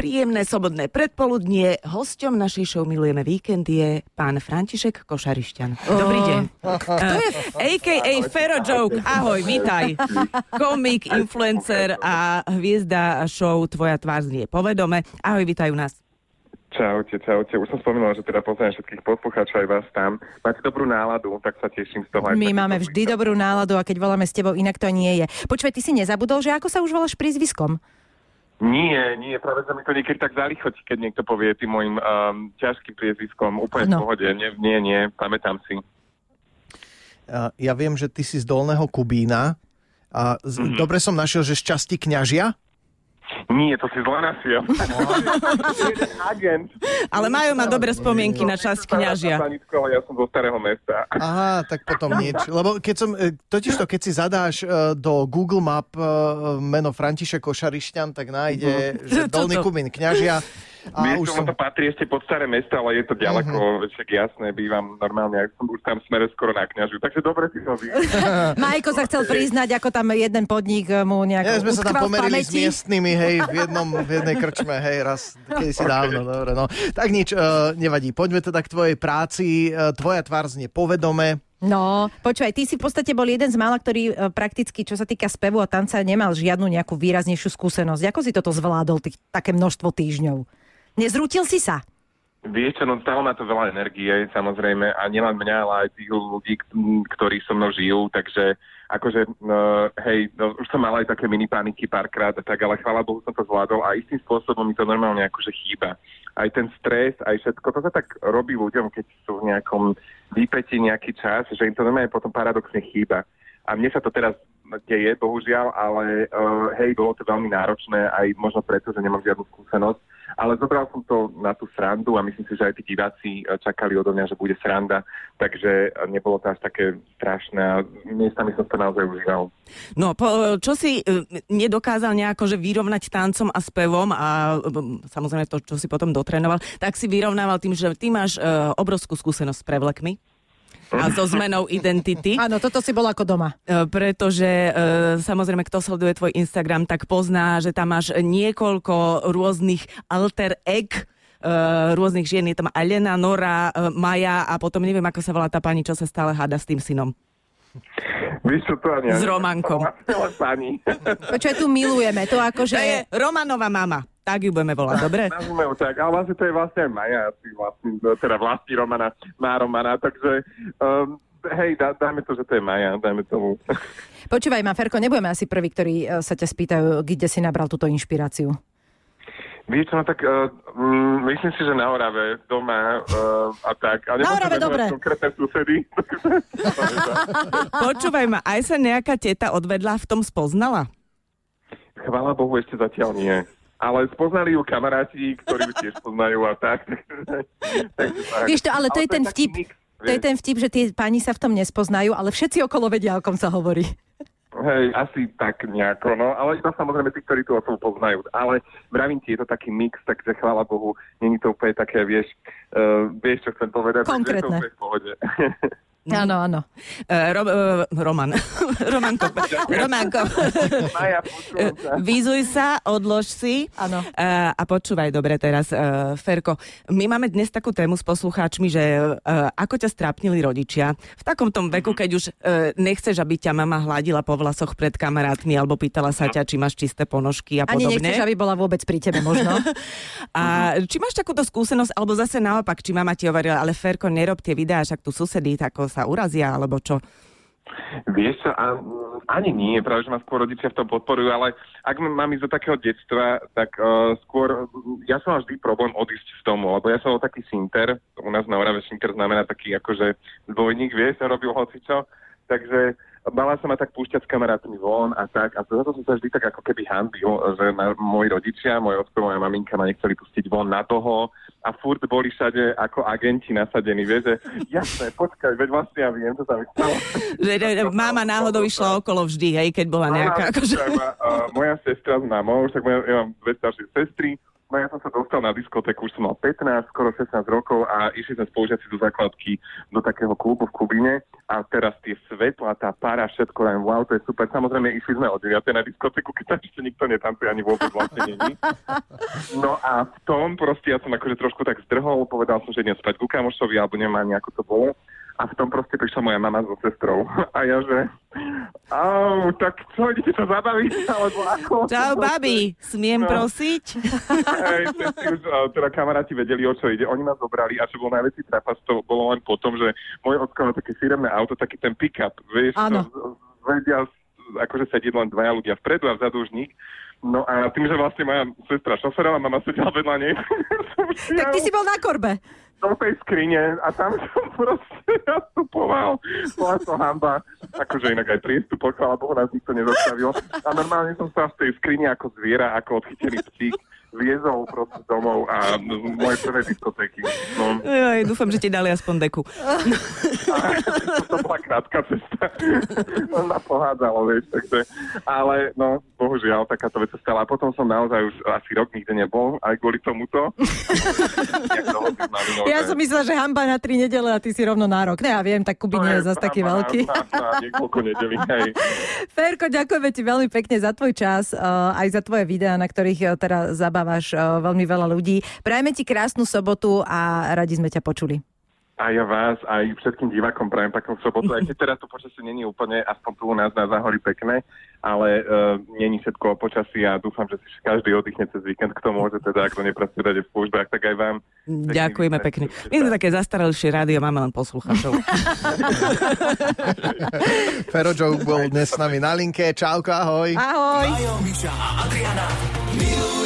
Príjemné sobodné predpoludnie. Hosťom našej show Milujeme víkend je pán František Košarišťan. Dobrý deň. Kto je? A.k.a. Fero Joke. Ahoj, vitaj. Komik, influencer a hviezda show Tvoja tvár znie povedome. Ahoj, vitaj u nás. Čaute, čaute. Už som spomínala, že teda poznám všetkých poslucháčov aj vás tam. Máte dobrú náladu, tak sa teším z toho. Aj My máme vždy dobrú náladu a keď voláme s tebou, inak to nie je. Počúvaj, ty si nezabudol, že ako sa už voláš prízviskom? Nie, nie, práve sa mi to niekedy tak zalichotí, keď niekto povie tým môjim um, ťažkým priezviskom. Úplne v Áno. pohode. Nie, nie, nie, pamätám si. Ja viem, že ty si z Dolného Kubína. A z, mm-hmm. Dobre som našiel, že z časti kňažia? Nie, to si zle. Jeden agent. Ale majú ma dobré spomienky na časť kňažia. Ja som zo starého mesta. Aha, tak potom nič. Lebo keď som, e, totiž to, keď si zadáš e, do Google Map e, meno František Košarišťan, tak nájde, že Toto. Dolný Kubín kňažia. A Vieš, už som... to patrí ešte pod staré mesto, ale je to ďaleko, mm-hmm. však jasné, bývam normálne, ja som už tam smere skoro na kňažu, takže dobre si to. Majko sa chcel priznať, ako tam jeden podnik eh, mu nejako Ja, sme sa tam pomerili s miestnymi, hej, v, jednom, v jednej krčme, hej, raz, kedy si dávno, dobre, no. Tak nič, uh, nevadí. Poďme teda k tvojej práci. Uh, tvoja tvár znie povedome. No, počúvaj, ty si v podstate bol jeden z mála, ktorý prakticky, čo sa týka spevu a tanca, nemal žiadnu nejakú výraznejšiu skúsenosť. Ako si toto zvládol, tých, také množstvo týždňov? Nezrútil si sa? Vieš čo, no stalo ma to veľa energie, samozrejme, a nielen mňa, ale aj tých ľudí, ktorí so mnou žijú, takže akože, no, hej, no, už som mal aj také mini paniky párkrát tak, ale chvála Bohu som to zvládol a istým spôsobom mi to normálne akože chýba. Aj ten stres, aj všetko, to sa tak robí ľuďom, keď sú v nejakom výpetí nejaký čas, že im to normálne potom paradoxne chýba. A mne sa to teraz deje, bohužiaľ, ale uh, hej, bolo to veľmi náročné, aj možno preto, že nemám žiadnu skúsenosť, ale zobral som to na tú srandu a myslím si, že aj tí diváci eh, čakali odo mňa, že bude sranda, takže eh, nebolo to až také strašné a miestami som to naozaj užíval. No, po, čo si nedokázal nejako že vyrovnať tancom a spevom a samozrejme to, čo si potom dotrénoval, tak si vyrovnával tým, že ty máš obrovskú skúsenosť s prevlekmi a so zmenou identity. Áno, toto si bol ako doma. E, pretože e, samozrejme, kto sleduje tvoj Instagram, tak pozná, že tam máš niekoľko rôznych alter egg, e, rôznych žien. Je tam Alena, Nora, Maja a potom neviem, ako sa volá tá pani, čo sa stále háda s tým synom. Víš čo, to ani... S Romankom. Pani. Počúvaj, tu milujeme. To akože... To je Romanová mama. Tak ju budeme volať, dobre? Nazvime ju tak, ale vlastne to je vlastne aj Maja, vlastne, no, teda vlastní Romana, má Romana, takže um, hej, dá, dáme to, že to je Maja, dajme tomu. Počúvaj ma, Ferko, nebudeme asi prví, ktorí eh, sa ťa spýtajú, kde si nabral túto inšpiráciu. Vieš čo, no tak uh, myslím si, že na Orave, doma uh, a tak. A Na Orave, dobre. Konkrétne susedy. Počúvaj ma, aj sa nejaká teta odvedla v tom spoznala? Chvála Bohu, ešte zatiaľ nie. Ale spoznali ju kamaráti, ktorí ju tiež poznajú a tak. Takže tak. Vieš to, ale to je ten vtip. mix, To je ten vtip, že tie pani sa v tom nespoznajú, ale všetci okolo vedia, o kom sa hovorí. Hej, asi tak nejako, no, ale iba samozrejme tí, ktorí tú osobu poznajú. Ale vravím ti, je to taký mix, takže chvála Bohu, není to úplne také, vieš, uh, vieš, čo chcem povedať. takže Konkrétne. Je to úplne v pohode. Áno, áno. Uh, Ro, uh, Roman. Romanko. Romanko. Výzuj sa, odlož si. Áno. Uh, a počúvaj dobre teraz, Ferko. My máme dnes takú tému s poslucháčmi, že ako ťa strápnili rodičia. V takom tom veku, keď už nechceš, aby ťa mama hladila po vlasoch pred kamarátmi alebo pýtala sa ťa, či máš čisté ponožky a Ani podobne. nechceš, aby bola vôbec pri tebe možno. A či máš takúto skúsenosť, alebo zase naopak, či mama ti hovorila, ale Ferko, nerob tie videá, však tu susedí, tako sa urazia, alebo čo? Vieš čo, a, mm, ani nie, práve, že ma skôr rodičia v tom podporujú, ale ak mám ísť do takého detstva, tak uh, skôr, mm, ja som mal vždy problém odísť z tomu, lebo ja som bol taký sinter, u nás na Orave sinter znamená taký akože dvojník, vieš, som robil hocičo, takže mala sa ma tak púšťať s kamarátmi von a tak, a za to som sa vždy tak ako keby hanbil, že ma, moji rodičia, môj ocko, moja maminka ma nechceli pustiť von na toho a furt boli všade ako agenti nasadení, vieš, že jasné, počkaj, veď vlastne ja viem, čo sa mi stalo. Že mama náhodou išla okolo vždy, hej, keď bola nejaká, akože... tak moja sestra s mamou, však moja, ja mám dve staršie sestry No ja som sa dostal na diskotéku, už som mal 15, skoro 16 rokov a išli sme spolužiaci do základky do takého klubu v Kubine a teraz tie svetla, tá para, všetko len wow, to je super. Samozrejme, išli sme od 9 na diskotéku, keď tam ešte nikto netancuje ani vôbec vlastne není. No a v tom proste ja som akože trošku tak zdrhol, povedal som, že idem spať ku kamošovi, alebo nemá nejako to bolo. A v tom proste prišla moja mama so sestrou. A ja, že... Au, tak čo, idete sa zabaviť? Alebo ako? Čau, babi, smiem No. prosiť? Hej, už, teda kamaráti vedeli, o čo ide. Oni ma zobrali a čo bol najväčší trapas, to bolo len potom, že môj ocko má také firemné auto, taký ten pick-up, vieš, to z- vedia akože sedieť len dvaja ľudia vpredu a vzadu už nik. No a tým, že vlastne moja sestra šoferala, mama sedela vedľa nej, Tak ty si bol na korbe. do tej skrine a tam som proste nastupoval. Bola to hamba. Akože inak aj priestupok, chvála Bohu, nás nikto nezastavil. A normálne som sa v tej skrini ako zviera, ako odchytený psík, viezol proste domov a moje prvé diskotéky. No, Joj, dúfam, že ti dali aspoň deku. to bola krátka cesta. Na pohádzalo, vieš, takže. Ale no, bohužiaľ, takáto vec sa stala. A potom som naozaj už asi rok nikde nebol, aj kvôli tomuto. Ja som myslela, že hamba na tri nedele a ty si rovno na rok. Ne, ja viem, tak Kubín nie je zase taký veľký. Na, na, na niekoľko nedelí, hej. Ferko, ďakujeme ti veľmi pekne za tvoj čas, uh, aj za tvoje videá, na ktorých uh, teda zabávaš uh, veľmi veľa ľudí. Prajeme ti krásnu sobotu a radi sme ťa počuli. Aj ja vás, aj všetkým divákom prajem peknú sobotu. Aj keď teraz to počasie není úplne, aspoň tu u nás na záhori pekné, ale uh, není všetko o počasí a dúfam, že si každý oddychne cez víkend k tomu, že teda ak to nepracuje v službách, tak aj vám. Ďakujeme pekne. My sme také zastaralšie rádio, máme len posluchačov. Fero Joke bol dnes s nami na linke. Čauko, ahoj. Ahoj! Majo, Miša a Adriana milujú